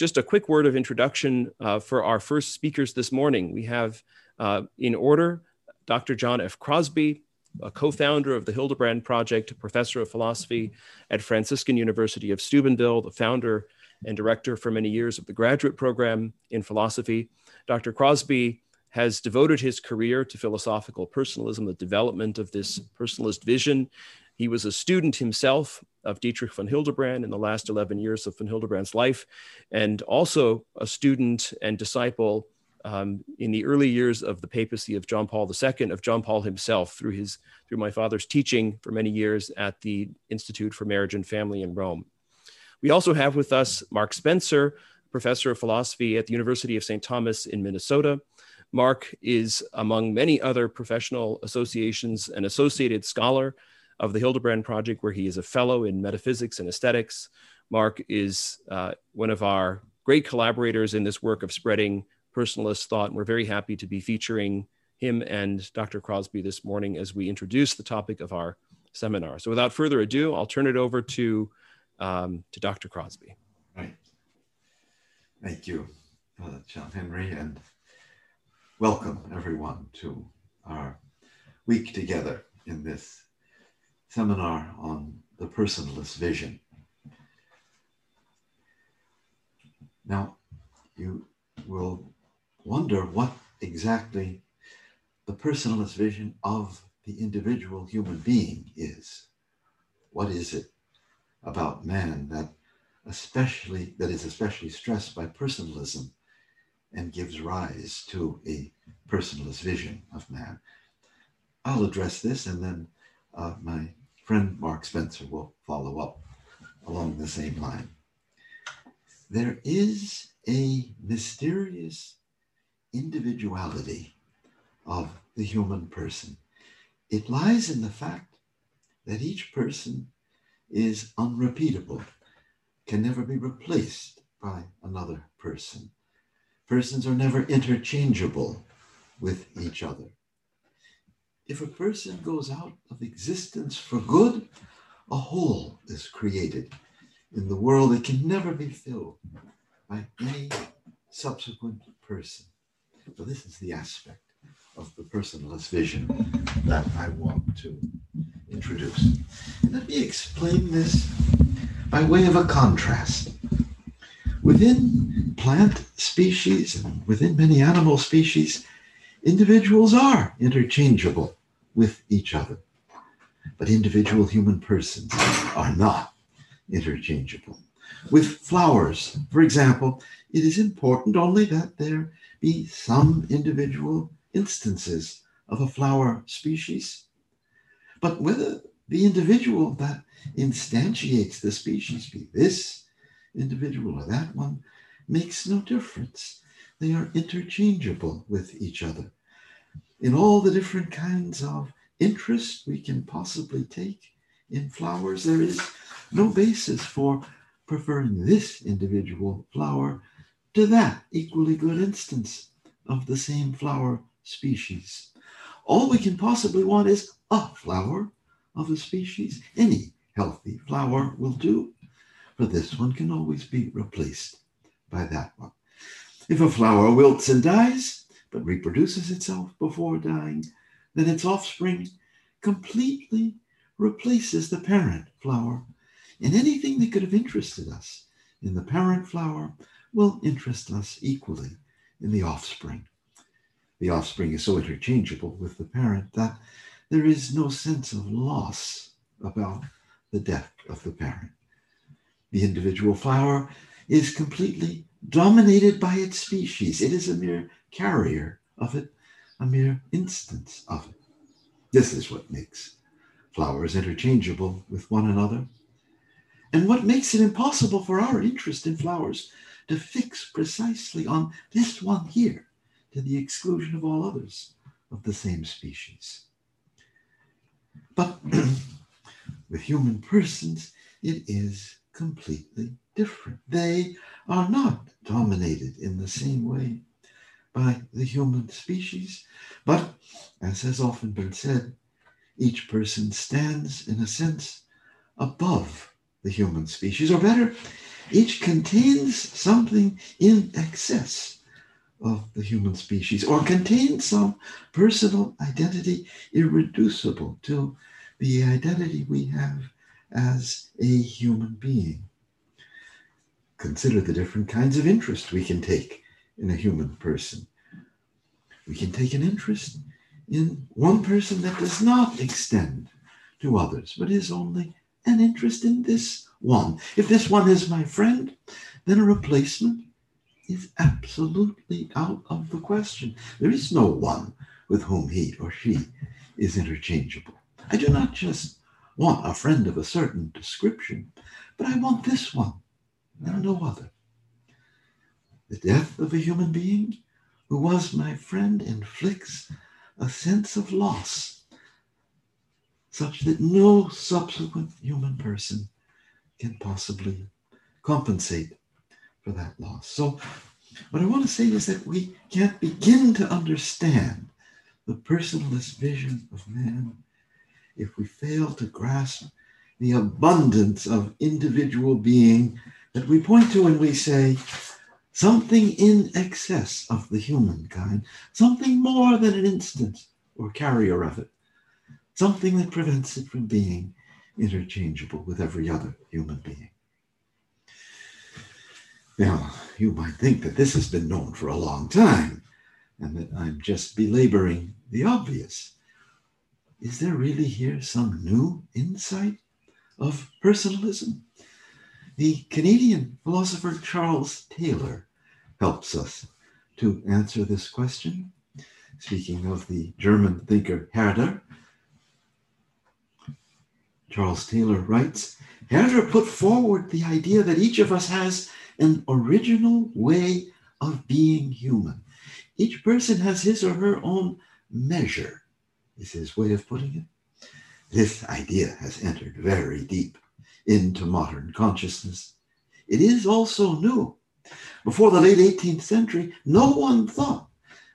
just a quick word of introduction uh, for our first speakers this morning. We have uh, in order Dr. John F. Crosby, a co-founder of the Hildebrand Project, professor of philosophy at Franciscan University of Steubenville, the founder and director for many years of the graduate program in philosophy. Dr. Crosby has devoted his career to philosophical personalism, the development of this personalist vision. He was a student himself of Dietrich von Hildebrand in the last 11 years of von Hildebrand's life, and also a student and disciple um, in the early years of the papacy of John Paul II, of John Paul himself, through his through my father's teaching for many years at the Institute for Marriage and Family in Rome. We also have with us Mark Spencer, professor of philosophy at the University of St. Thomas in Minnesota. Mark is, among many other professional associations, an associated scholar of the Hildebrand Project, where he is a fellow in metaphysics and aesthetics. Mark is uh, one of our great collaborators in this work of spreading personalist thought. And we're very happy to be featuring him and Dr. Crosby this morning as we introduce the topic of our seminar. So without further ado, I'll turn it over to, um, to Dr. Crosby. Right. Thank you, John Henry, and welcome everyone to our week together in this seminar on the personalist vision. Now, you will wonder what exactly the personalist vision of the individual human being is. What is it about man that especially that is especially stressed by personalism and gives rise to a personalist vision of man? I'll address this and then uh, my friend Mark Spencer will follow up along the same line. There is a mysterious individuality of the human person. It lies in the fact that each person is unrepeatable, can never be replaced by another person. Persons are never interchangeable with each other. If a person goes out of existence for good, a hole is created in the world that can never be filled by any subsequent person. So this is the aspect of the personalist vision that I want to introduce. Let me explain this by way of a contrast. Within plant species and within many animal species, individuals are interchangeable with each other. But individual human persons are not interchangeable. With flowers, for example, it is important only that there be some individual instances of a flower species. But whether the individual that instantiates the species be this individual or that one makes no difference. They are interchangeable with each other. In all the different kinds of interest we can possibly take in flowers, there is no basis for preferring this individual flower to that equally good instance of the same flower species. All we can possibly want is a flower of a species. Any healthy flower will do, but this one can always be replaced by that one. If a flower wilts and dies, but reproduces itself before dying, then its offspring completely replaces the parent flower. And anything that could have interested us in the parent flower will interest us equally in the offspring. The offspring is so interchangeable with the parent that there is no sense of loss about the death of the parent. The individual flower is completely dominated by its species. It is a mere carrier of it, a mere instance of it. This is what makes flowers interchangeable with one another, and what makes it impossible for our interest in flowers to fix precisely on this one here to the exclusion of all others of the same species. But with human persons, it is completely different. They are not dominated in the same way by the human species, but as has often been said, each person stands in a sense above the human species, or better, each contains something in excess of the human species or contains some personal identity irreducible to the identity we have as a human being. Consider the different kinds of interest we can take in a human person. We can take an interest in one person that does not extend to others, but is only an interest in this one. If this one is my friend, then a replacement is absolutely out of the question. There is no one with whom he or she is interchangeable. I do not just want a friend of a certain description, but I want this one and no other. The death of a human being who was my friend inflicts a sense of loss such that no subsequent human person can possibly compensate for that loss. So, what I want to say is that we can't begin to understand the personalist vision of man if we fail to grasp the abundance of individual being that we point to when we say something in excess of the humankind, something more than an instance or carrier of it, something that prevents it from being interchangeable with every other human being. Now, you might think that this has been known for a long time and that I'm just belaboring the obvious. Is there really here some new insight of personalism? The Canadian philosopher Charles Taylor helps us to answer this question. Speaking of the German thinker Herder, Charles Taylor writes Herder put forward the idea that each of us has an original way of being human. Each person has his or her own measure, is his way of putting it. This idea has entered very deep into modern consciousness. It is also new. Before the late 18th century, no one thought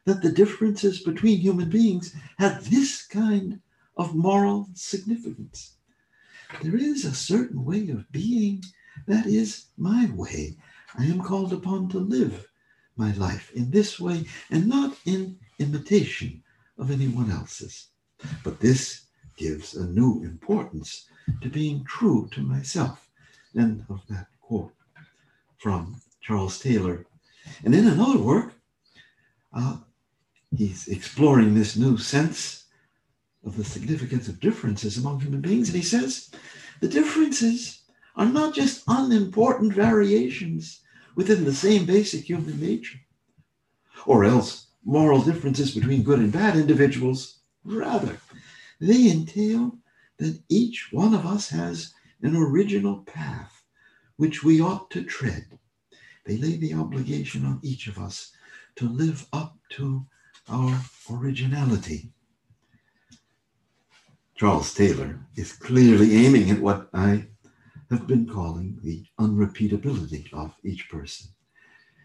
that the differences between human beings had this kind of moral significance. There is a certain way of being that is my way. I am called upon to live my life in this way and not in imitation of anyone else's. But this gives a new importance to being true to myself. End of that quote from Charles Taylor. And in another work, uh, he's exploring this new sense of the significance of differences among human beings. And he says the differences are not just unimportant variations within the same basic human nature, or else moral differences between good and bad individuals. Rather, they entail that each one of us has an original path which we ought to tread. They lay the obligation on each of us to live up to our originality. Charles Taylor is clearly aiming at what I have been calling the unrepeatability of each person.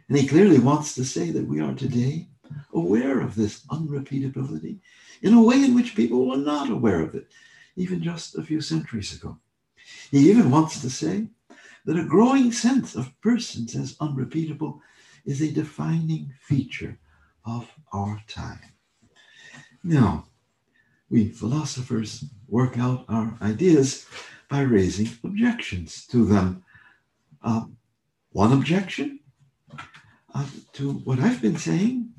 And he clearly wants to say that we are today aware of this unrepeatability in a way in which people were not aware of it even just a few centuries ago. He even wants to say that a growing sense of persons as unrepeatable is a defining feature of our time. Now, we philosophers work out our ideas by raising objections to them. Uh, one objection uh, to what I've been saying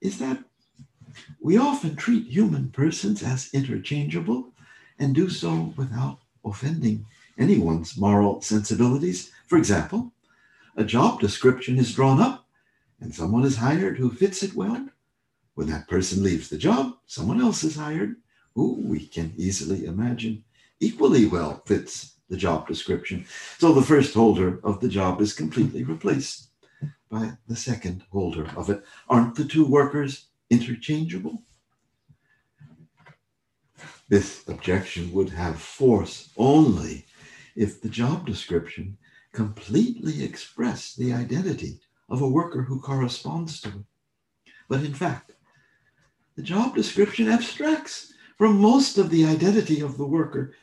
is that we often treat human persons as interchangeable and do so without offending anyone's moral sensibilities. For example, a job description is drawn up and someone is hired who fits it well. When that person leaves the job, someone else is hired who we can easily imagine equally well fits the job description. So the first holder of the job is completely replaced by the second holder of it. Aren't the two workers interchangeable? This objection would have force only if the job description completely expressed the identity of a worker who corresponds to it. But in fact, the job description abstracts from most of the identity of the worker.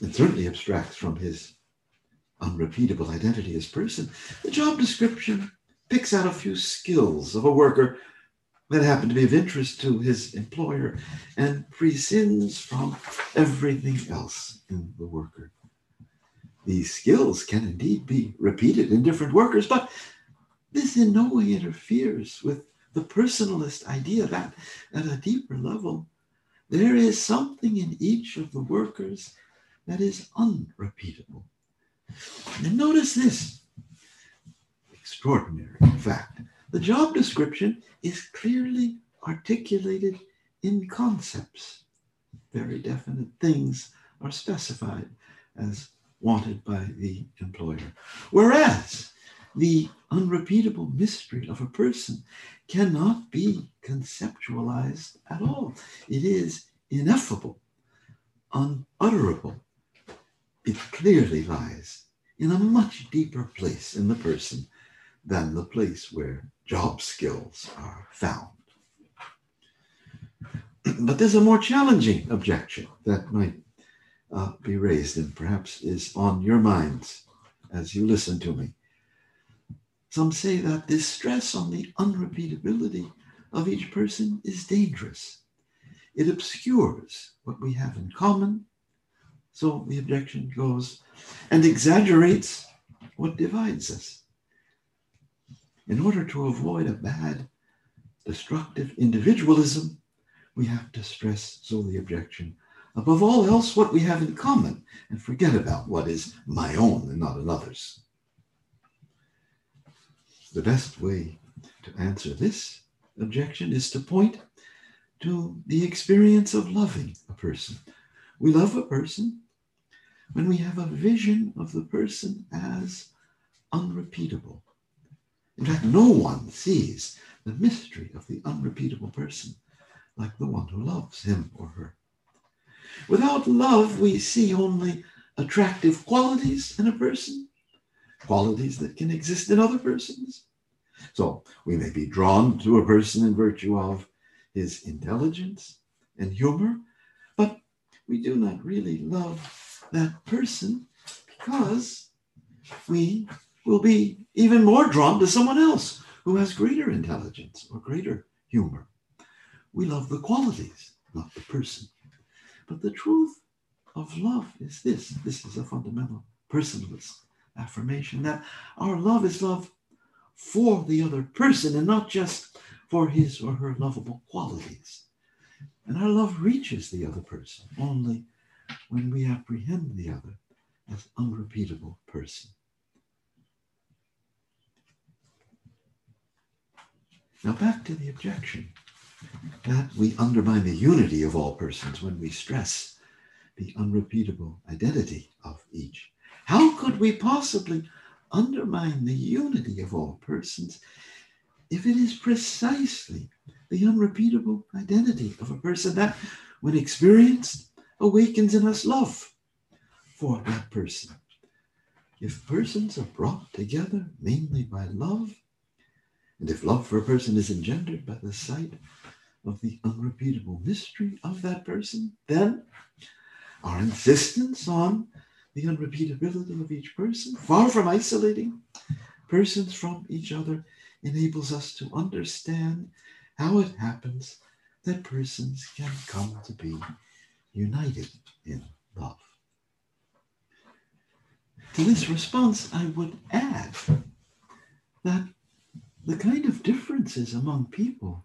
and certainly abstracts from his unrepeatable identity as person, the job description picks out a few skills of a worker that happen to be of interest to his employer and prescinds from everything else in the worker. These skills can indeed be repeated in different workers, but this in no way interferes with the personalist idea that at a deeper level, there is something in each of the workers that is unrepeatable. And notice this extraordinary fact the job description is clearly articulated in concepts. Very definite things are specified as wanted by the employer. Whereas the unrepeatable mystery of a person cannot be conceptualized at all. It is ineffable, unutterable. It clearly lies in a much deeper place in the person than the place where job skills are found. But there's a more challenging objection that might uh, be raised and perhaps is on your minds as you listen to me. Some say that this stress on the unrepeatability of each person is dangerous. It obscures what we have in common, so the objection goes, and exaggerates what divides us. In order to avoid a bad, destructive individualism, we have to stress, so the objection, above all else, what we have in common and forget about what is my own and not another's. The best way to answer this objection is to point to the experience of loving a person. We love a person when we have a vision of the person as unrepeatable. In fact, no one sees the mystery of the unrepeatable person like the one who loves him or her. Without love, we see only attractive qualities in a person, qualities that can exist in other persons. So we may be drawn to a person in virtue of his intelligence and humor, but we do not really love that person because we will be even more drawn to someone else who has greater intelligence or greater humor. We love the qualities, not the person. But the truth of love is this this is a fundamental personalist affirmation that our love is love for the other person and not just for his or her lovable qualities. And our love reaches the other person only when we apprehend the other as unrepeatable person. Now back to the objection that we undermine the unity of all persons when we stress the unrepeatable identity of each. How could we possibly undermine the unity of all persons if it is precisely the unrepeatable identity of a person that, when experienced, awakens in us love for that person? If persons are brought together mainly by love, and if love for a person is engendered by the sight of the unrepeatable mystery of that person, then our insistence on the unrepeatability of each person, far from isolating persons from each other, enables us to understand how it happens that persons can come to be united in love. To this response, I would add that the kind of differences among people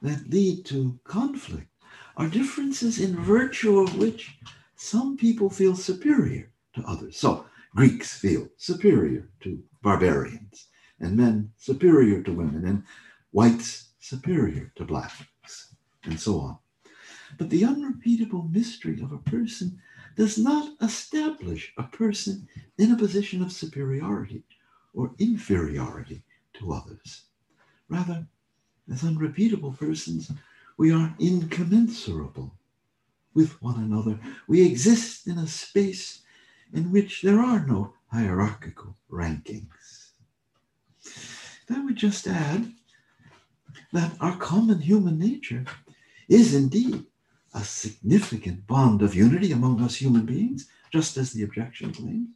that lead to conflict are differences in virtue of which some people feel superior to others. So Greeks feel superior to barbarians, and men superior to women, and whites superior to blacks, and so on. But the unrepeatable mystery of a person does not establish a person in a position of superiority or inferiority to others. Rather, as unrepeatable persons, we are incommensurable with one another. We exist in a space in which there are no hierarchical rankings. I would just add that our common human nature is indeed a significant bond of unity among us human beings, just as the objection claims.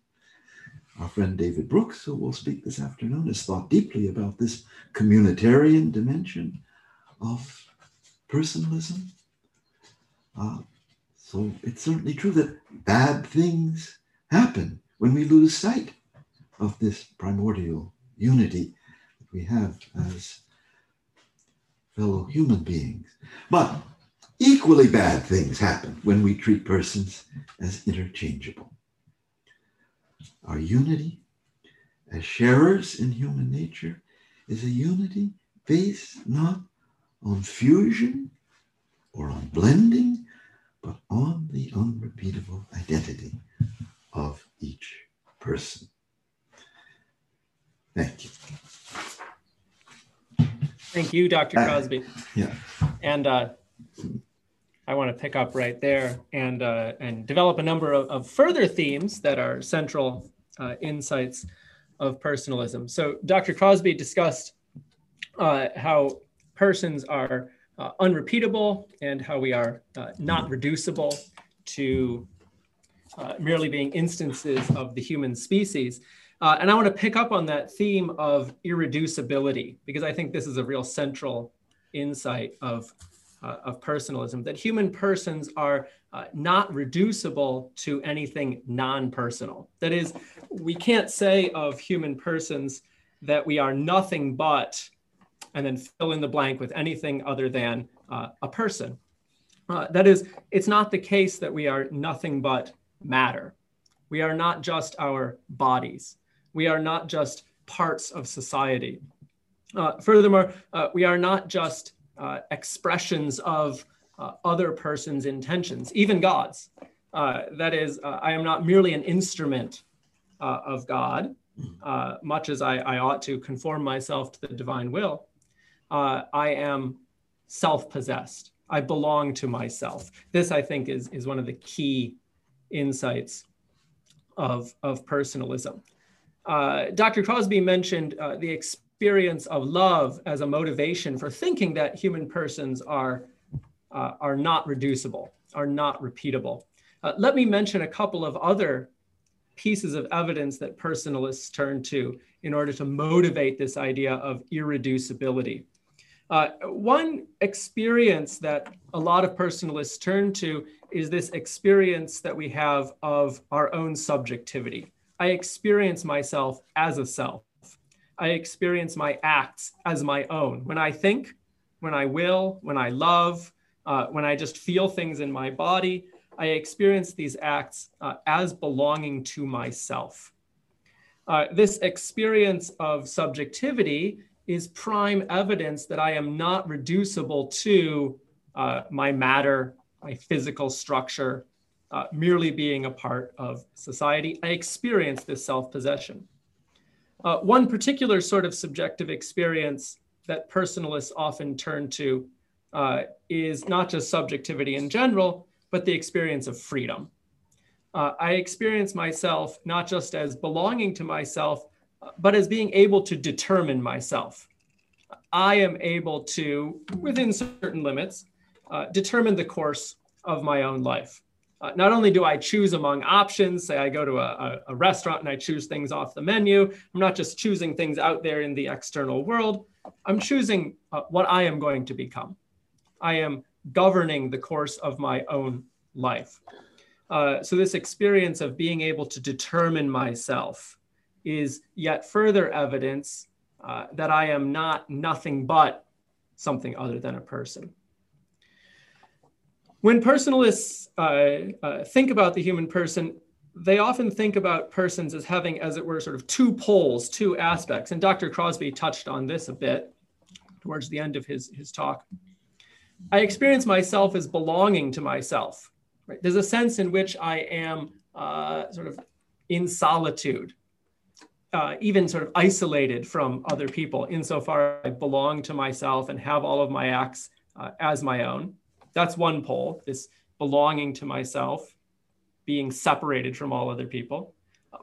Our friend David Brooks, who will speak this afternoon, has thought deeply about this communitarian dimension of personalism. Uh, so it's certainly true that bad things happen when we lose sight of this primordial unity that we have as fellow human beings. But equally bad things happen when we treat persons as interchangeable. Our unity as sharers in human nature is a unity based not on fusion or on blending, but on the unrepeatable identity of each person. Thank you. Thank you, Dr. Crosby. Uh, yeah. And uh, I want to pick up right there and uh, and develop a number of, of, further themes that are central uh, insights of personalism. So Dr. Crosby discussed uh, how persons are uh, unrepeatable and how we are uh, not reducible to uh, merely being instances of the human species. And I want to pick up on that theme of irreducibility because I think this is a real central insight of, uh, of personalism that human persons are uh, not reducible to anything non personal. That is, we can't say of human persons that we are nothing but and then fill in the blank with anything other than uh, a person. Uh, that is, it's not the case that we are nothing but matter. We are not just our bodies. We are not just parts of society. Uh, furthermore, uh, we are not just uh, expressions of uh, other person's intentions, even God's. that is, I am not merely an instrument of God, much as I, I ought to conform myself to the divine will uh, I am self possessed. I belong to myself. This, I think, is, is one of the key insights of, of personalism. Uh, Dr. Crosby mentioned uh, the experience of love as a motivation for thinking that human persons are, uh, are not reducible, are not repeatable. Uh, let me mention a couple of other pieces of evidence that personalists turn to in order to motivate this idea of irreducibility. Uh, one experience that a lot of personalists turn to is this experience that we have of our own subjectivity. I experience myself as a self. I experience my acts as my own. When I think, when I will, when I love, uh, when I just feel things in my body, I experience these acts uh, as belonging to myself. Uh, this experience of subjectivity is prime evidence that I am not reducible to uh, my matter, my physical structure, uh, merely being a part of society. I experience this self possession. Uh, one particular sort of subjective experience that personalists often turn to uh, is not just subjectivity in general, but the experience of freedom. Uh, I experience myself not just as belonging to myself, but as being able to determine myself. I am able to, within certain limits, uh, determine the course of my own life. Uh, not only do I choose among options, say I go to a, a, restaurant and I choose things off the menu, I'm not just choosing things out there in the external world, I'm choosing uh, what I am going to become. I am governing the course of my own life. Uh, so, this experience of being able to determine myself is yet further evidence uh, that I am not nothing but something other than a person. When personalists uh, uh, think about the human person, they often think about persons as having, as it were, sort of two poles, two aspects. And Dr. Crosby touched on this a bit towards the end of his, his talk. I experience myself as belonging to myself. Right? There's a sense in which I am uh, sort of in solitude uh, even sort of isolated from other people insofar I belong to myself and have all of my acts uh, as my own. That's one pole, this belonging to myself, being separated from all other people.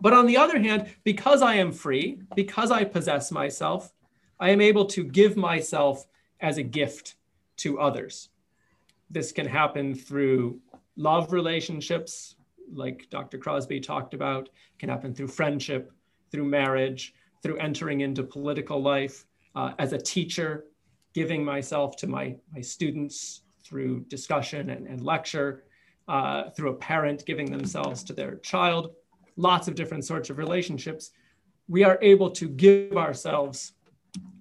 But on the other hand, because I am free, because I possess myself, I am able to give myself as a gift to others. This can happen through love relationships, like Dr. Crosby talked about, it can happen through friendship, through marriage, through entering into political life, uh, as a teacher, giving myself to my, my students through discussion and, and lecture, uh, through a parent giving themselves to their child, lots of different sorts of relationships, we are able to give ourselves,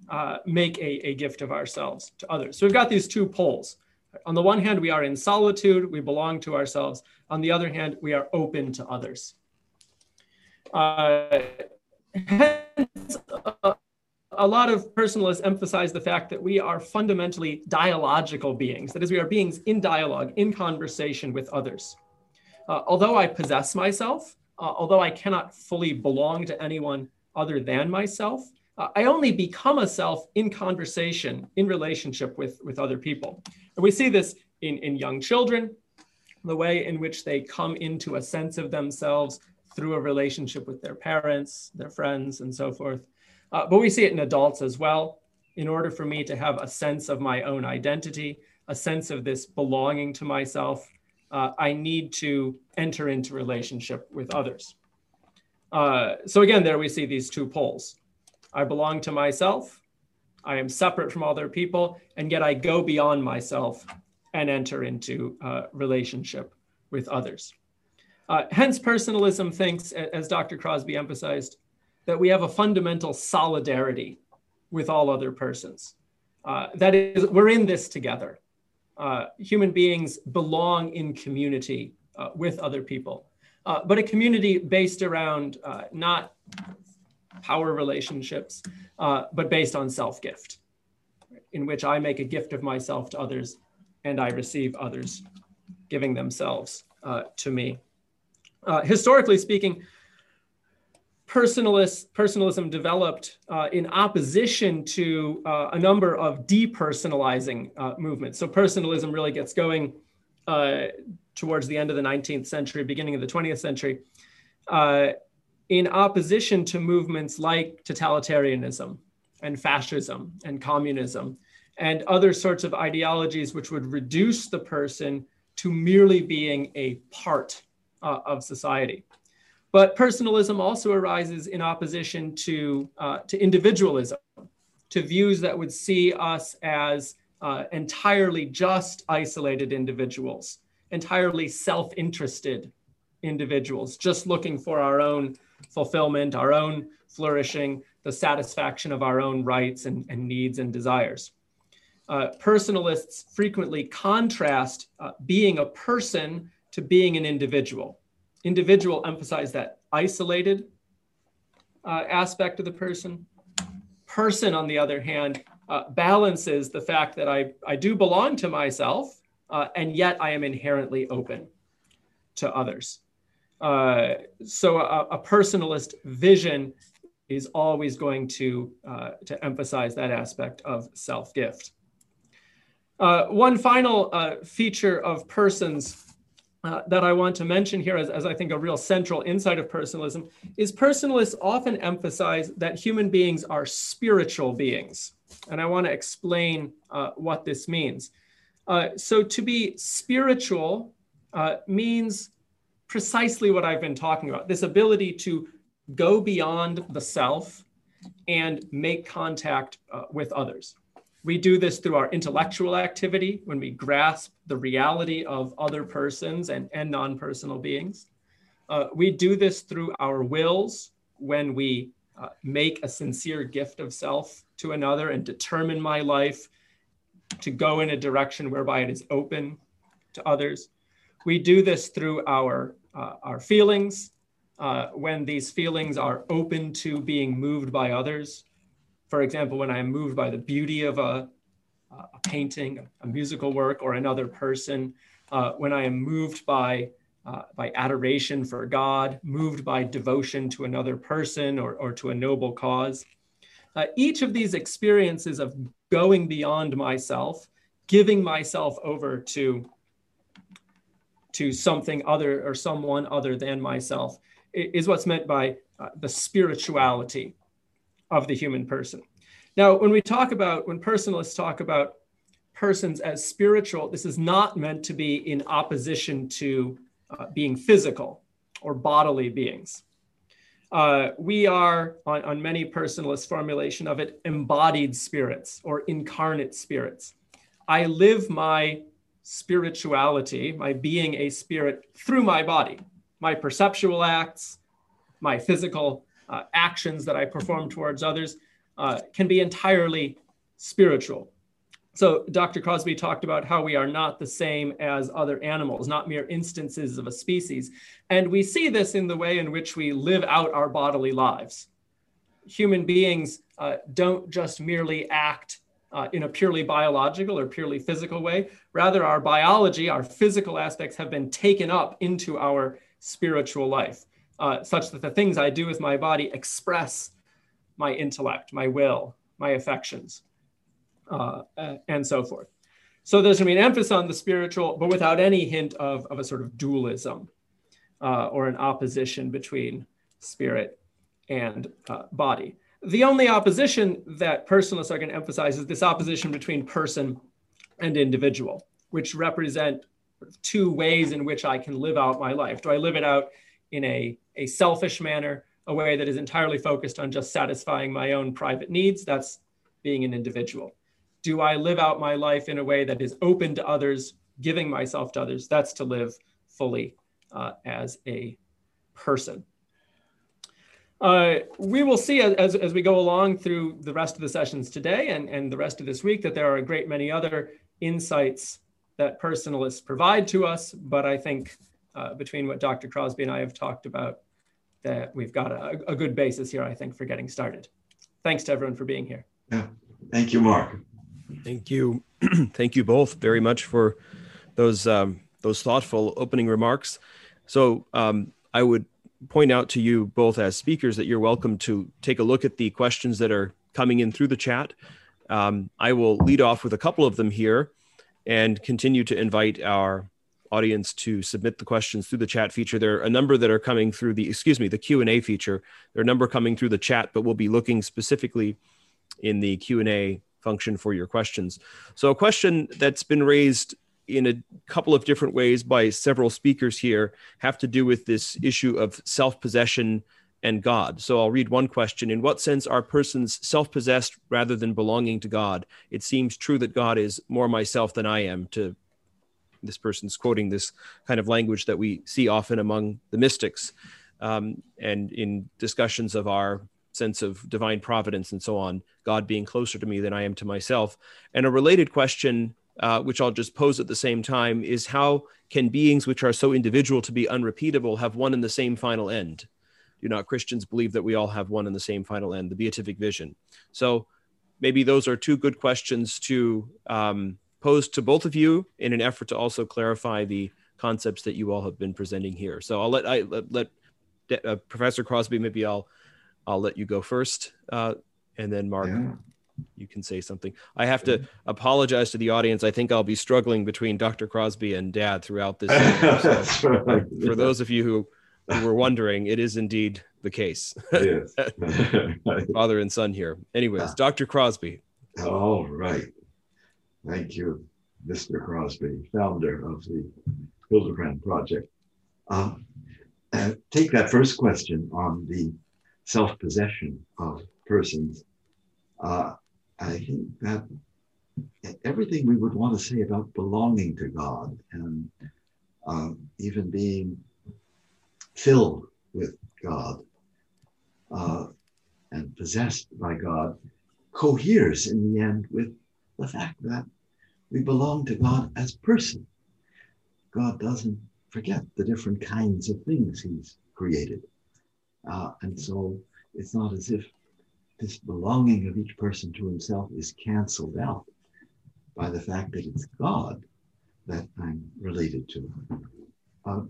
uh, make a, a gift of ourselves to others. So we've got these two poles. On the one hand, we are in solitude, we belong to ourselves. On the other hand, we are open to others. Uh, hence, uh, a lot of personalists emphasize the fact that we are fundamentally dialogical beings. That is, we are beings in dialogue, in conversation with others. Uh, although I possess myself, uh, although I cannot fully belong to anyone other than myself, uh, I only become a self in conversation, in relationship with, with other people. And we see this in, in young children, the way in which they come into a sense of themselves through a relationship with their parents, their friends, and so forth. Uh, but we see it in adults as well. In order for me to have a sense of my own identity, a sense of this belonging to myself, uh, I need to enter into relationship with others. Uh, so again, there we see these two poles. I belong to myself. I am separate from other people, and yet I go beyond myself and enter into uh, relationship with others. Uh, hence, personalism thinks, as Dr. Crosby emphasized, that we have a fundamental solidarity with all other persons. Uh, that is, we're in this together. Uh, human beings belong in community uh, with other people, uh, but a community based around uh, not power relationships, uh, but based on self gift, in which I make a gift of myself to others and I receive others giving themselves to me. historically speaking, personalist, personalism developed uh, in opposition to uh, a number of depersonalizing uh, movements. So personalism really gets going uh, towards the end of the 19th century, beginning of the 20th century, uh, in opposition to movements like totalitarianism and fascism and communism and other sorts of ideologies which would reduce the person to merely being a part uh, of society. But personalism also arises in opposition to, uh, to individualism, to views that would see us as uh, entirely just isolated individuals, entirely self interested individuals, just looking for our own fulfillment, our own flourishing, the satisfaction of our own rights and, and needs and desires. Uh, personalists frequently contrast uh, being a person to being an individual individual emphasize that isolated uh, aspect of the person. Person, on the other hand, uh, balances the fact that I, I do belong to myself, uh, and yet I am inherently open to others. Uh, so a, a, personalist vision is always going to, uh, to emphasize that aspect of self-gift. Uh, one final feature of persons uh, that I want to mention here as, as I think a real central insight of personalism is personalists often emphasize that human beings are spiritual beings. And I want to explain uh, what this means. Uh, so to be spiritual uh, means precisely what I've been talking about, this ability to go beyond the self and make contact uh, with others. We do this through our intellectual activity when we grasp the reality of other persons and, and non personal beings. Uh, we do this through our wills when we uh, make a sincere gift of self to another and determine my life to go in a direction whereby it is open to others. We do this through our, uh, our feelings uh, when these feelings are open to being moved by others for example, when I am moved by the beauty of a, a painting, a musical work, or another person, uh, when I am moved by, uh, by adoration for God, moved by devotion to another person or, or to a noble cause. Uh, each of these experiences of going beyond myself, giving myself over to, to something other or someone other than myself, is what's meant by uh, the spirituality of the human person. Now, when we talk about, when personalists talk about persons as spiritual, this is not meant to be in opposition to uh, being physical or bodily beings. Uh, we are, on, on many personalist formulation of it, embodied spirits or incarnate spirits. I live my spirituality, my being a spirit, through my body, my perceptual acts, my physical uh, actions that I perform towards others uh, can be entirely spiritual. So Dr. Crosby talked about how we are not the same as other animals, not mere instances of a species. And we see this in the way in which we live out our bodily lives. Human beings uh, don't just merely act uh, in a purely biological or purely physical way. Rather, our biology, our physical aspects have been taken up into our spiritual life, uh, such that the things I do with my body express my intellect, my will, my affections uh, and so forth. So there's going to be an emphasis on the spiritual, but without any hint of, of a sort of dualism uh, or an opposition between spirit and uh, body. The only opposition that personalists are going to emphasize is this opposition between person and individual, which represent two ways in which I can live out my life. Do I live it out in a, a selfish manner, a way that is entirely focused on just satisfying my own private needs? That's being an individual do I live out my life in a way that is open to others, giving myself to others? That's to live fully uh, as a person. Uh, we will see as, as we go along through the rest of the sessions today and, and the rest of this week that there are a great many other insights that personalists provide to us. But I think uh, between what Dr. Crosby and I have talked about, that we've got a, a good basis here, I think, for getting started. Thanks to everyone for being here. Yeah. Thank you, Mark. Thank you. Thank you both very much for those um, those thoughtful opening remarks. So um, I would point out to you both as speakers that you're welcome to take a look at the questions that are coming in through the chat. Um, I will lead off with a couple of them here and continue to invite our audience to submit the questions through the chat feature. There are a number that are coming through the, excuse me, the Q&A feature. There are a number coming through the chat, but we'll be looking specifically in the Q&A function for your questions. So, a question that's been raised in a couple of different ways by several speakers here have to do with this issue of self possession and God. So, I'll read one question In what sense are persons self possessed rather than belonging to God? It seems true that God is more myself than I am, to this person's quoting this kind of language that we see often among the mystics um, and in discussions of our sense of divine providence and so on, God being closer to me than I am to myself. And a related question, uh, which I'll just pose at the same time, is how can beings which are so individual to be unrepeatable have one and the same final end? Do not Christians believe that we all have one and the same final end, the beatific vision? So maybe those are two good questions to um, pose to both of you in an effort to also clarify the concepts that you all have been presenting here. So I'll let I let, let uh, Professor Crosby maybe I'll I'll let you go first, uh, and then Mark, yeah. you can say something. I have to apologize to the audience. I think I'll be struggling between Dr. Crosby and Dad throughout this. So, right. For those of you who, who were wondering, it is indeed the case. Yes. Father and son here. Anyways, ah. Dr. Crosby. All right. Thank you, Mr. Crosby, founder of the Hildebrand Project. Um, uh, take that first question on the self possession of persons, uh, I think that everything we would want to say about belonging to God and uh, even being filled with God uh, and possessed by God coheres in the end with the fact that we belong to God as person. God doesn't forget the different kinds of things He's created. Uh, and so it's not as if this belonging of each person to himself is canceled out by the fact that it's God that I'm related to. Uh,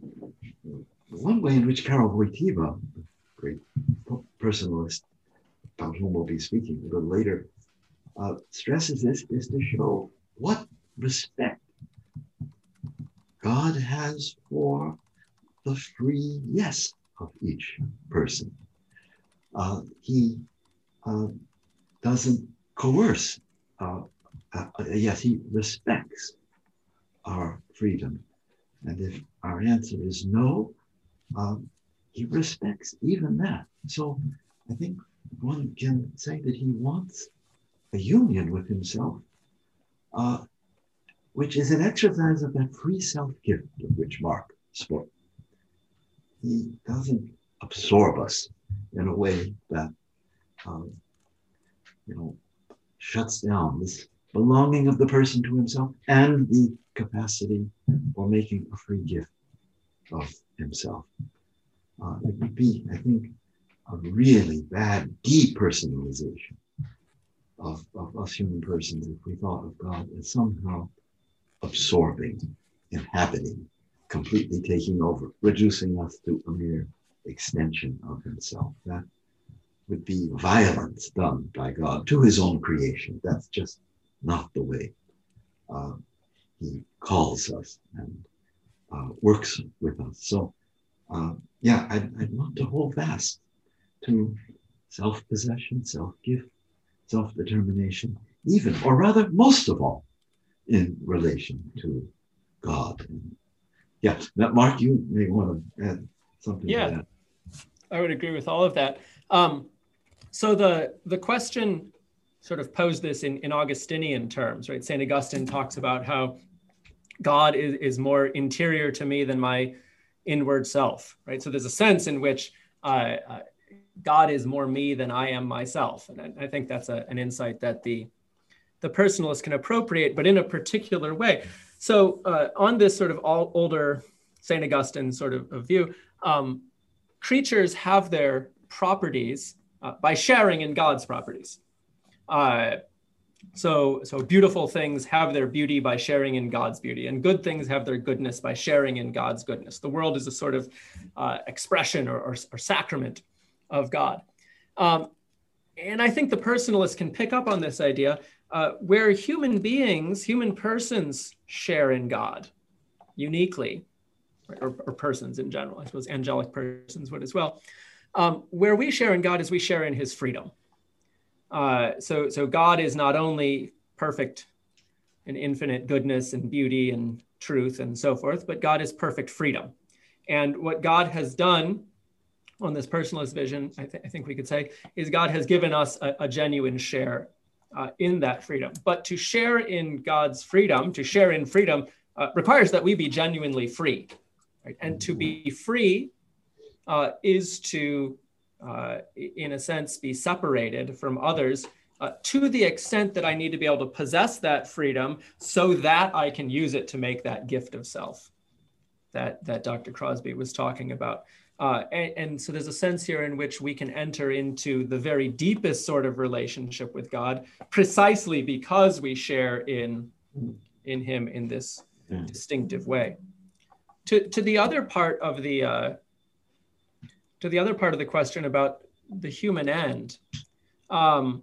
one way in which Karol Wojtyła, great personalist about whom we'll be speaking a little later, uh, stresses this is to show what respect God has for the free yes of each person. Uh, he uh, doesn't coerce. Uh, uh, uh, yes, he respects our freedom. And if our answer is no, um, he respects even that. So I think one can say that he wants a union with himself, uh, which is an exercise of that free self gift of which Mark spoke. He doesn't absorb us in a way that, um, you know, shuts down this belonging of the person to himself and the capacity for making a free gift of himself. Uh, it would be, I think, a really bad depersonalization of, of us human persons if we thought of God as somehow absorbing, inhabiting, completely taking over, reducing us to a mere extension of himself. That would be violence done by God to his own creation. That's just not the way uh, he calls us and uh, works with us. So, uh, yeah, I'd, I'd want to hold fast to self possession, self gift, self determination, even, or rather, most of all, in relation to God. And yeah, now, Mark, you may want to add something yeah, I would agree with all of that. Um, so the the question sort of posed this in, in Augustinian terms, right? St. Augustine talks about how God is, is more interior to me than my inward self, right? So there's a sense in which uh, uh, God is more me than I am myself. And I, I think that's a, an insight that the, the personalist can appropriate, but in a particular way. So uh, on this sort of all older St. Augustine sort of, of view, um, creatures have their properties uh, by sharing in God's properties. Uh, so, so beautiful things have their beauty by sharing in God's beauty, and good things have their goodness by sharing in God's goodness. The world is a sort of uh, expression or, or, or, sacrament of God. Um, and I think the personalist can pick up on this idea uh, where human beings, human persons share in God uniquely, or, or, persons in general. I suppose angelic persons would as well. Um, where we share in God is we share in his freedom. Uh, so, so God is not only perfect and infinite goodness and beauty and truth and so forth, but God is perfect freedom. And what God has done on this personalist vision, I, th- I think we could say, is God has given us a, a genuine share uh, in that freedom. But to share in God's freedom, to share in freedom, uh, requires that we be genuinely free. Right? And to be free uh, is to uh, in a sense, be separated from others uh, to the extent that I need to be able to possess that freedom so that I can use it to make that gift of self that, that Dr. Crosby was talking about. Uh, and, and, so there's a sense here in which we can enter into the very deepest sort of relationship with God precisely because we share in, in Him in this distinctive way. To, to the other part of the, uh, to the other part of the question about the human end, um,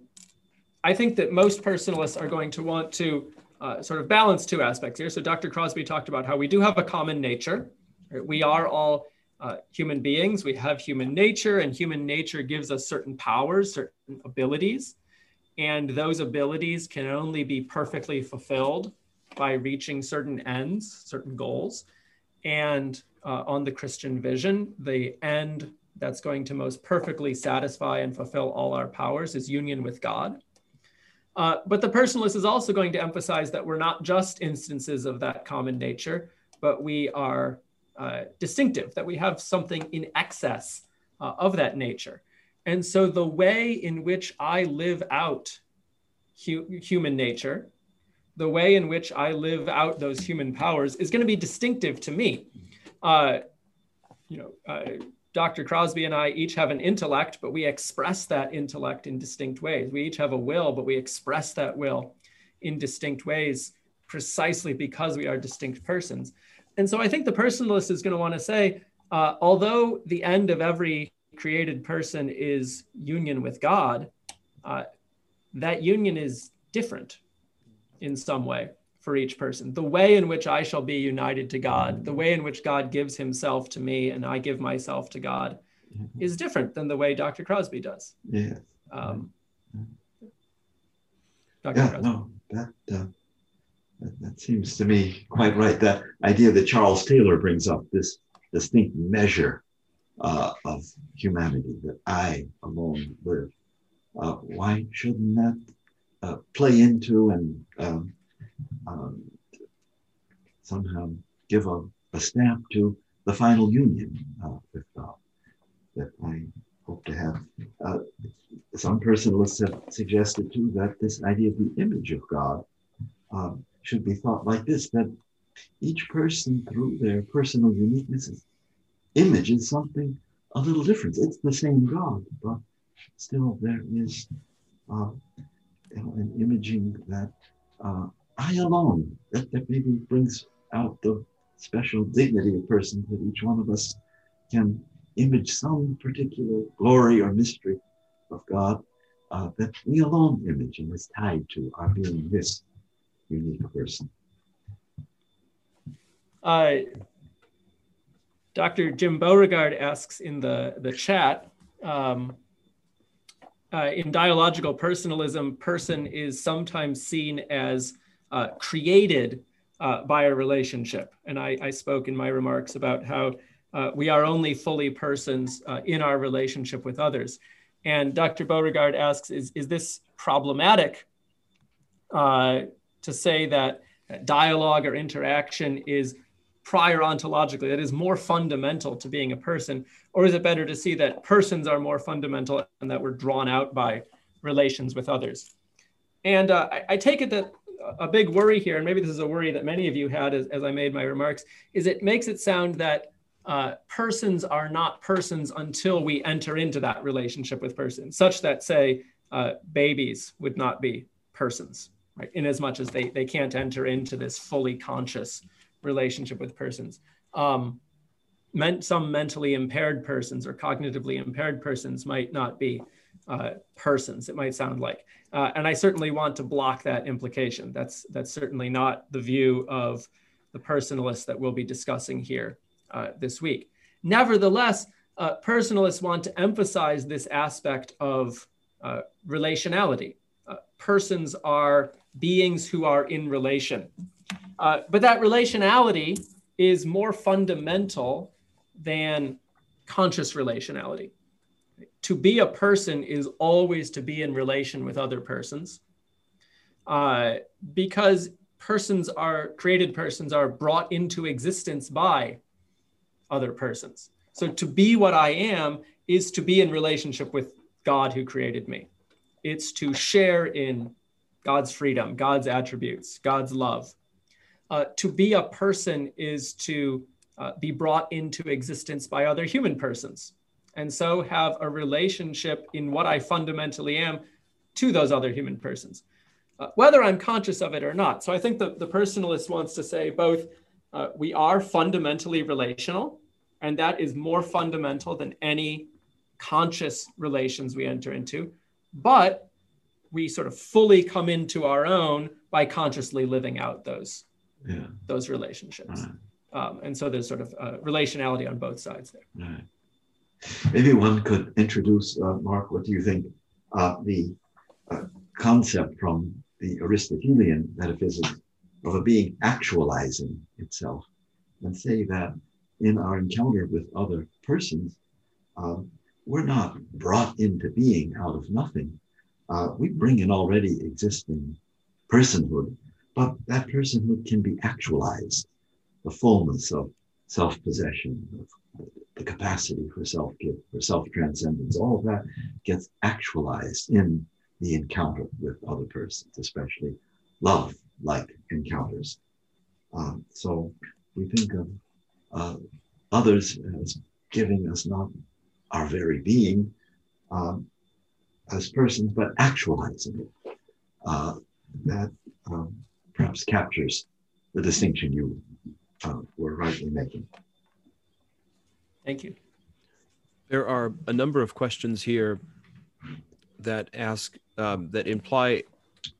I think that most personalists are going to want to uh, sort of balance two aspects here. So Dr. Crosby talked about how we do have a common nature. Right? We are all uh, human beings. We have human nature, and human nature gives us certain powers, certain abilities. And those abilities can only be perfectly fulfilled by reaching certain ends, certain goals. And uh, on the Christian vision, the end that's going to most perfectly satisfy and fulfill all our powers is union with God. Uh, but the personalist is also going to emphasize that we're not just instances of that common nature, but we are uh, distinctive, that we have something in excess uh, of that nature. And so the way in which I live out hu- human nature, the way in which I live out those human powers is going to be distinctive to me. Uh, you know, uh, Dr. Crosby and I each have an intellect, but we express that intellect in distinct ways. We each have a will, but we express that will in distinct ways precisely because we are distinct persons. And so I think the personalist is going to want to say, uh, although the end of every created person is union with God, uh, that union is different in some way for each person. The way in which I shall be united to God, the way in which God gives himself to me and I give myself to God mm-hmm. is different than the way Dr. Crosby does. Yeah. Um, Dr. Yeah, Crosby. no, that, uh, that, seems to me quite right. That idea that Charles Taylor brings up, this distinct measure uh, of humanity, that I alone live. Uh, why shouldn't that uh, play into and um, um, somehow give a, a, stamp to the final union uh, with God that I hope to have? Uh, some personalists have suggested too that this idea of the image of God um, should be thought like this that each person, through their personal uniquenesses, image is something a little different. It's the same God, but still there is uh, an imaging that uh, I alone, that, that maybe brings out the special dignity of person that each one of us can image some particular glory or mystery of God uh, that we alone image and is tied to our being this unique person. Uh, Dr. Jim Beauregard asks in the, the chat, um, uh, in dialogical personalism, person is sometimes seen as uh, created uh, by a relationship. And I, I, spoke in my remarks about how uh, we are only fully persons uh, in our relationship with others. And Dr. Beauregard asks, is, is this problematic to say that dialogue or interaction is prior ontologically, that is more fundamental to being a person? Or is it better to see that persons are more fundamental and that we're drawn out by relations with others? And uh, I, I, take it that a big worry here, and maybe this is a worry that many of you had as, as I made my remarks, is it makes it sound that uh, persons are not persons until we enter into that relationship with persons, such that, say, uh, babies would not be persons, right? In as much as they, they can't enter into this fully conscious relationship with persons. Um, meant some mentally impaired persons or cognitively impaired persons might not be uh, persons. It might sound like, uh, and I certainly want to block that implication. That's that's certainly not the view of the personalists that we'll be discussing here uh, this week. Nevertheless, uh, personalists want to emphasize this aspect of uh, relationality. Uh, persons are beings who are in relation. Uh, but that relationality is more fundamental than conscious relationality. To be a person is always to be in relation with other persons uh, because persons are created persons are brought into existence by other persons. So to be what I am is to be in relationship with God who created me. It's to share in God's freedom, God's attributes, God's love. Uh, to be a person is to uh, be brought into existence by other human persons, and so have a relationship in what I fundamentally am to those other human persons, uh, whether I'm conscious of it or not. So I think the, the personalist wants to say both uh, we are fundamentally relational, and that is more fundamental than any conscious relations we enter into, but we sort of fully come into our own by consciously living out those yeah. those relationships. Right. Um, and so there's sort of uh, relationality on both sides there. Right. Maybe one could introduce, uh, Mark, what do you think, uh, the uh, concept from the Aristotelian metaphysics of a being actualizing itself, and say that in our encounter with other persons, um, we're not brought into being out of nothing, uh, we bring an already existing personhood, but that personhood can be actualized. The fullness of self possession, the capacity for self gift, for self transcendence, all of that gets actualized in the encounter with other persons, especially love like encounters. Um, so we think of uh, others as giving us not our very being, um, as persons, but actualizing it. Uh, that um, perhaps captures the distinction you uh, were rightly making. Thank you. There are a number of questions here that ask um, that imply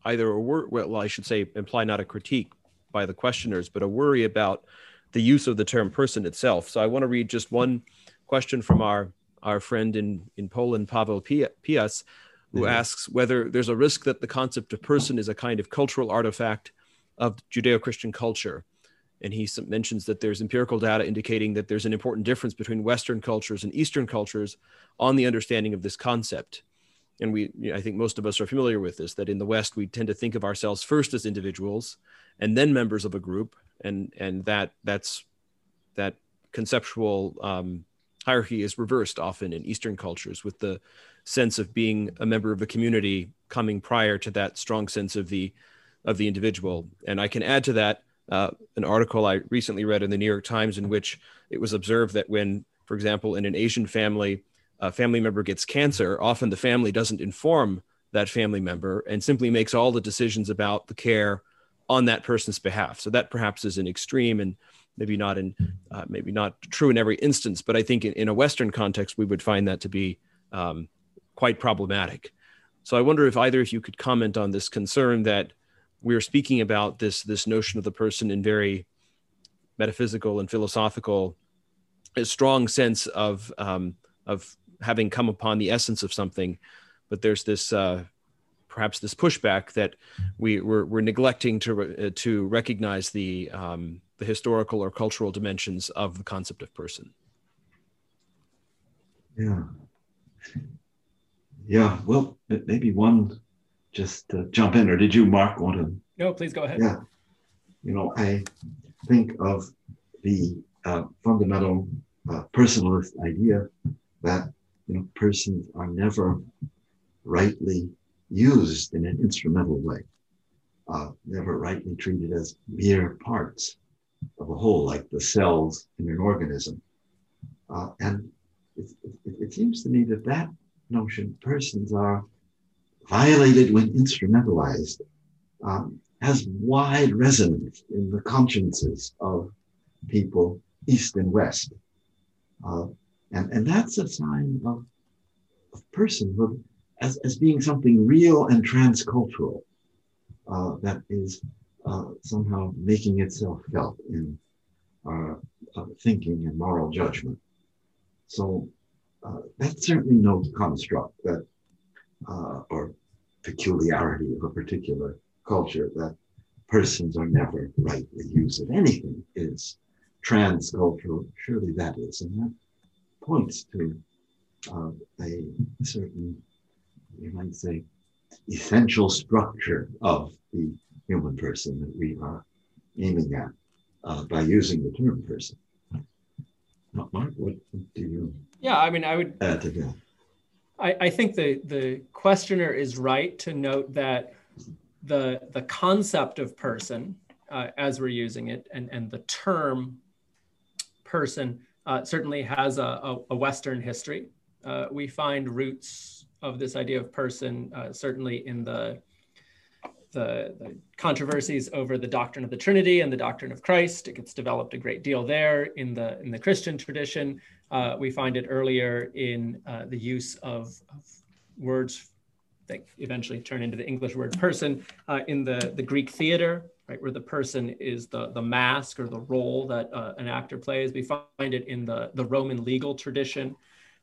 either a word. Well, I should say imply not a critique by the questioners, but a worry about the use of the term person itself. So I want to read just one question from our our friend in, in Poland, Pavel Pias, who mm-hmm. asks whether there's a risk that the concept of person is a kind of cultural artifact of Judeo Christian culture. and he mentions that there's empirical data indicating that there's an important difference between Western cultures and Eastern cultures on the understanding of this concept. And we, you know, I think most of us are familiar with this. That in the West, we tend to think of ourselves first as individuals, and then members of a group, and and that that's that conceptual um, hierarchy is reversed often in Eastern cultures, with the sense of being a member of a community coming prior to that strong sense of the of the individual. And I can add to that uh, an article I recently read in the New York Times in which it was observed that when, for example, in an Asian family, a family member gets cancer, often the family doesn't inform that family member and simply makes all the decisions about the care on that person's behalf. So that perhaps is an extreme and maybe not in uh, maybe not true in every instance, but I think in, in a Western context we would find that to be um, quite problematic. So I wonder if either of you could comment on this concern that we're speaking about this this notion of the person in very metaphysical and philosophical, a strong sense of um, of having come upon the essence of something, but there's this uh, perhaps this pushback that we we're, we're neglecting to uh, to recognize the um, the historical or cultural dimensions of the concept of person. Yeah. Yeah. Well, maybe one just uh, jump in, or did you, Mark, want to? No, please go ahead. Yeah. You know, I think of the uh, fundamental uh, personalist idea that you know persons are never rightly used in an instrumental way, uh, never rightly treated as mere parts of a whole, like the cells in an organism. Uh, and it, it, it seems to me that that notion, persons are violated when instrumentalized, um, has wide resonance in the consciences of people east and west. Uh, and, and that's a sign of, of personhood as, as being something real and transcultural uh, that is uh, somehow making itself felt in our uh, thinking and moral judgment. So uh, that's certainly no construct that uh, or peculiarity of a particular culture that persons are never rightly used. of anything is transcultural, surely that is. And that points to uh, a certain, you might say, essential structure of the human person that we are aiming at uh, by using the term person. Mark, what do you? Yeah, I mean, I would add to that. I, I think the the questioner is right to note that the the concept of person uh, as we're using it and and the term person uh, certainly has a, a, a Western history. Uh, we find roots of this idea of person uh, certainly in the, the, the controversies over the doctrine of the Trinity and the doctrine of Christ. It gets developed a great deal there in the in the Christian tradition. Uh, we find it earlier in uh, the use of, of, words that eventually turn into the English word person uh, in the, the Greek theater, right, where the person is the, the mask or the role that uh, an actor plays. We find it in the, the Roman legal tradition.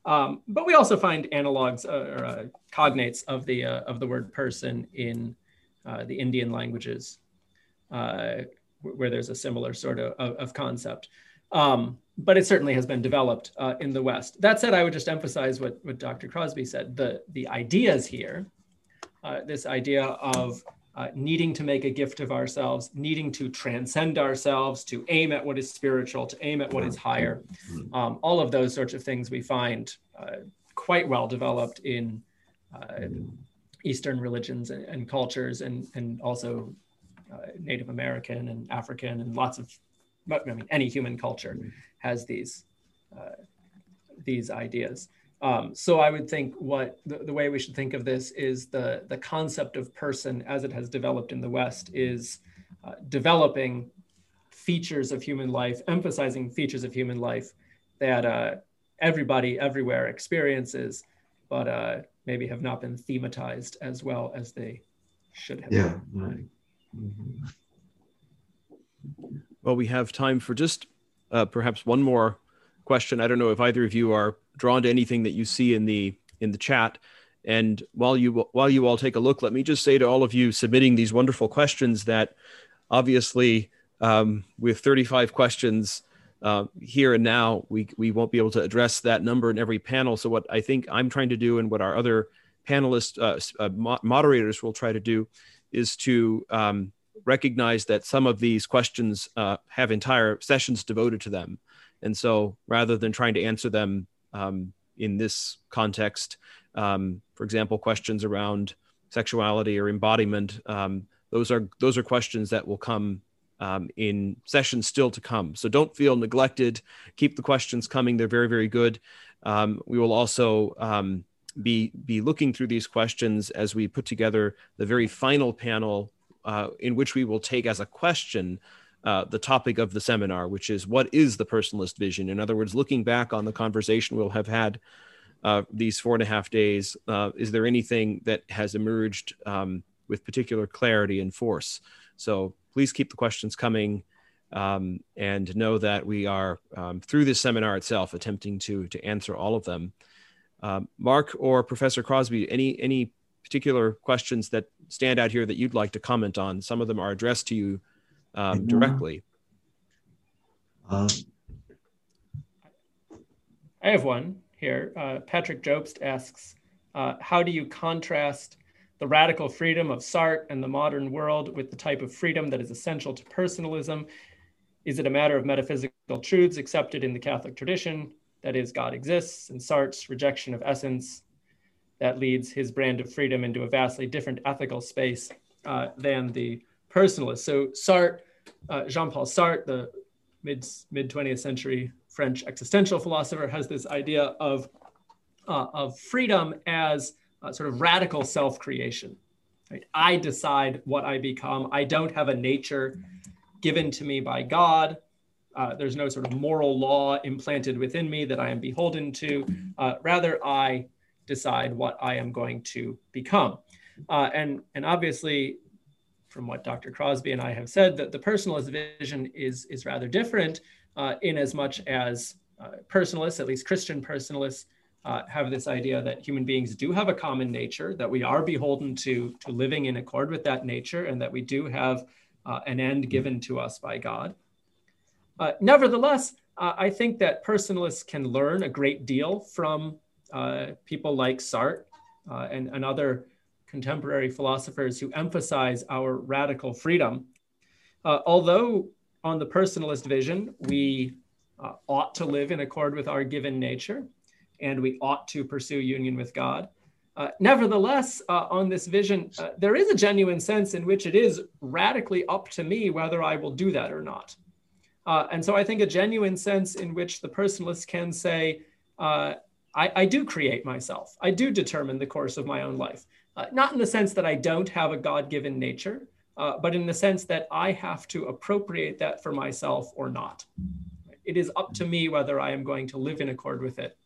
Um, but we also find analogs uh, or uh, cognates of the, of the word person in the Indian languages, where there's a similar sort of, of, of concept. Um, but it certainly has been developed uh, in the West. That said, I would just emphasize what, what Dr. Crosby said. The, the ideas here, uh, this idea of uh, needing to make a gift of ourselves, needing to transcend ourselves, to aim at what is spiritual, to aim at what is higher, um, all of those sorts of things we find uh, quite well developed in uh, Eastern religions and, and, cultures, and, and also uh, Native American and African and lots of I mean, any human culture has these uh, these ideas. Um, so I would think what the, the, way we should think of this is the the concept of person as it has developed in the West is uh, developing features of human life, emphasizing features of human life that uh, everybody everywhere experiences, but uh, maybe have not been thematized as well as they should have. Yeah. Right. Mm-hmm. Well, we have time for just uh, perhaps one more question. I don't know if either of you are drawn to anything that you see in the in the chat. And while you while you all take a look, let me just say to all of you submitting these wonderful questions that obviously um, with 35 questions uh, here and now, we, we won't be able to address that number in every panel. So, what I think I'm trying to do and what our other panelists, uh, uh, mo- moderators will try to do is to um, recognize that some of these questions uh, have entire sessions devoted to them. And so rather than trying to answer them um, in this context, um, for example, questions around sexuality or embodiment, um, those are those are questions that will come um, in sessions still to come. So don't feel neglected. Keep the questions coming; they're very very good. Um, we will also um, be be looking through these questions as we put together the very final panel, uh, in which we will take as a question uh, the topic of the seminar, which is what is the personalist vision? In other words, looking back on the conversation we'll have had uh, these four and a half days, uh, is there anything that has emerged um, with particular clarity and force? So please keep the questions coming um, and know that we are um, through this seminar itself attempting to to answer all of them. Um, Mark or Professor Crosby, any any particular questions that stand out here that you'd like to comment on? Some of them are addressed to you um, directly. Uh, I have one here. Uh, Patrick Jobst asks, uh, how do you contrast the radical freedom of Sartre and the modern world with the type of freedom that is essential to personalism? Is it a matter of metaphysical truths accepted in the Catholic tradition? That is, God exists, and Sartre's rejection of essence that leads his brand of freedom into a vastly different ethical space uh, than the personalist. So Sartre, uh, Jean-Paul Sartre, the mid mid 20th century French existential philosopher, has this idea of uh, of freedom as sort of radical self-creation. Right? I decide what I become. I don't have a nature given to me by God. Uh, there's no sort of moral law implanted within me that I am beholden to. Uh, rather, I decide what I am going to become. Uh, and, and obviously, from what Dr. Crosby and I have said, that the personalist vision is, is rather different uh, in as much as uh, personalists, at least Christian personalists, uh, have this idea that human beings do have a common nature, that we are beholden to, to living in accord with that nature, and that we do have uh, an end given to us by God. Uh, nevertheless, uh, I think that personalists can learn a great deal from people like Sartre and, and other contemporary philosophers who emphasize our radical freedom. Uh, although on the personalist vision, we uh, ought to live in accord with our given nature and we ought to pursue union with God. Uh, nevertheless, uh, on this vision, uh, there is a genuine sense in which it is radically up to me whether I will do that or not. Uh, and so I think a genuine sense in which the personalist can say, I, I do create myself, I do determine the course of my own life. Uh, not in the sense that I don't have a God given nature, uh, but in the sense that I have to appropriate that for myself or not. It is up to me whether I am going to live in accord with it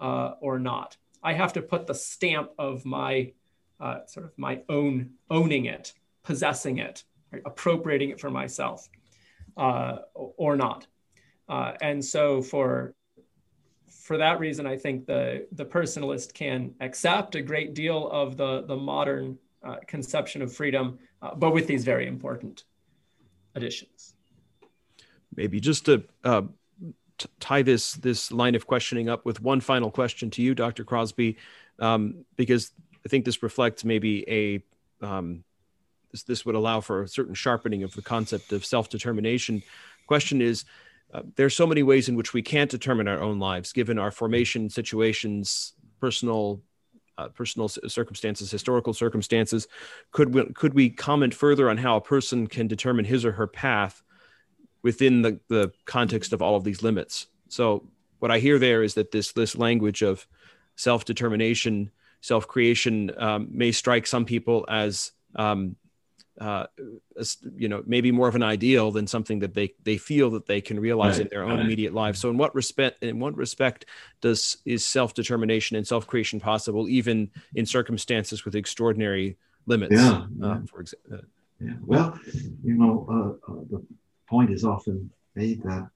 uh, or not. I have to put the stamp of my uh, sort of my own owning it, possessing it, right? appropriating it for myself uh, or not. Uh, and so for for that reason, I think the, the personalist can accept a great deal of the, the modern uh, conception of freedom, uh, but with these very important additions. Maybe just to uh, tie this this line of questioning up with one final question to you, Dr. Crosby, um, because I think this reflects maybe a um, this, this would allow for a certain sharpening of the concept of self determination. Question is uh, there's so many ways in which we can't determine our own lives, given our formation situations, personal uh, personal circumstances, historical circumstances. Could we, could we comment further on how a person can determine his or her path within the, the context of all of these limits? So what I hear there is that this this language of self determination, self creation um, may strike some people as um, uh, you know maybe more of an ideal than something that they they feel that they can realize right, in their own right. immediate lives so in what respect in what respect does is self-determination and self-creation possible even in circumstances with extraordinary limits yeah, uh, for example uh, yeah well you know uh, uh, the point is often made that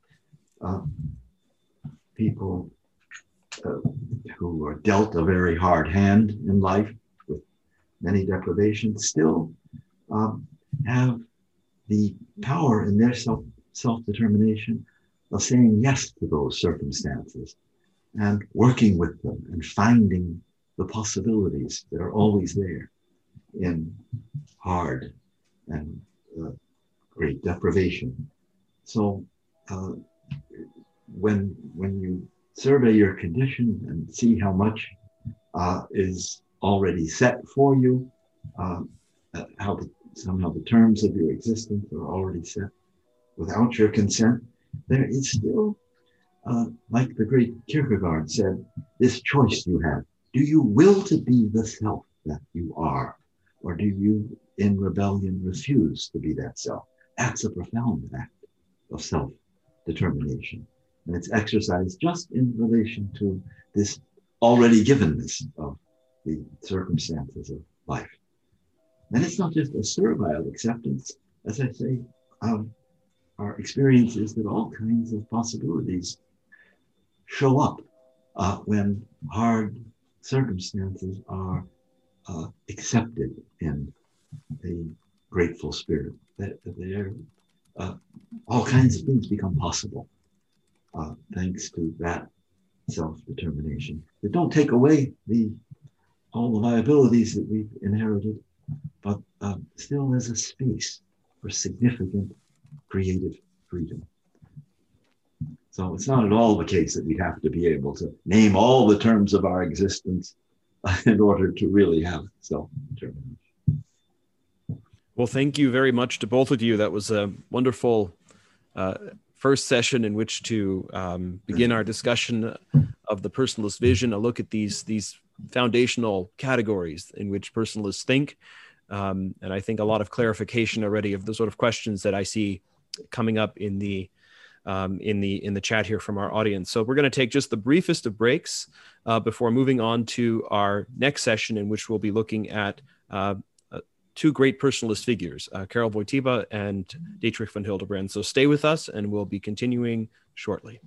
people who are dealt a very hard hand in life with many deprivations still um, have the power power in their self self determination of saying yes to those circumstances and working with them and finding the possibilities that are always there in hard and uh, great deprivation. So uh, when when you survey your condition and see how much uh, is already set for you, uh, how the, somehow the terms of your existence are already set without your consent, there is still, uh, like the great Kierkegaard said, this choice you have. Do you will to be the self that you are? Or do you, in rebellion, refuse to be that self? That's a profound act of self determination. And it's exercised just in relation to this already givenness of the circumstances of life. And it's not just a servile acceptance. As I say, um, our experience is that all kinds of possibilities show up uh, when hard circumstances are uh, accepted in a grateful spirit. That, that uh, all kinds of things become possible uh, thanks to that self-determination. That don't take away the all the liabilities that we've inherited, but uh, still there's a space for significant creative freedom. So it's not at all the case that we have to be able to name all the terms of our existence in order to really have self determination. Well, thank you very much to both of you. That was a wonderful uh, first session in which to um, begin our discussion of the personalist vision, a look at these these foundational categories in which personalists think, um, and I think a lot of clarification already of the sort of questions that I see coming up in the um, in the in the chat here from our audience. So we're going to take just the briefest of breaks uh, before moving on to our next session, in which we'll be looking at uh, two great personalist figures, uh, Karol Wojtyla and Dietrich von Hildebrand. So stay with us, and we'll be continuing shortly.